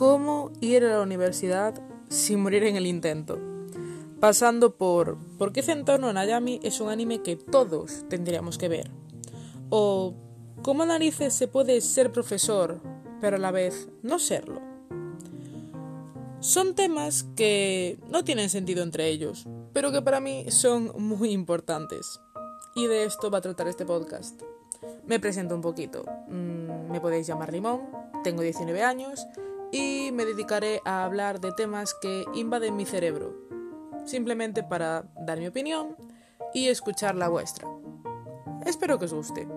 cómo ir a la universidad sin morir en el intento. Pasando por por qué Centono Nayami es un anime que todos tendríamos que ver. O cómo narices se puede ser profesor, pero a la vez no serlo. Son temas que no tienen sentido entre ellos, pero que para mí son muy importantes. Y de esto va a tratar este podcast. Me presento un poquito. Mm, me podéis llamar Limón, tengo 19 años y me dedicaré a hablar de temas que invaden mi cerebro, simplemente para dar mi opinión y escuchar la vuestra. Espero que os guste.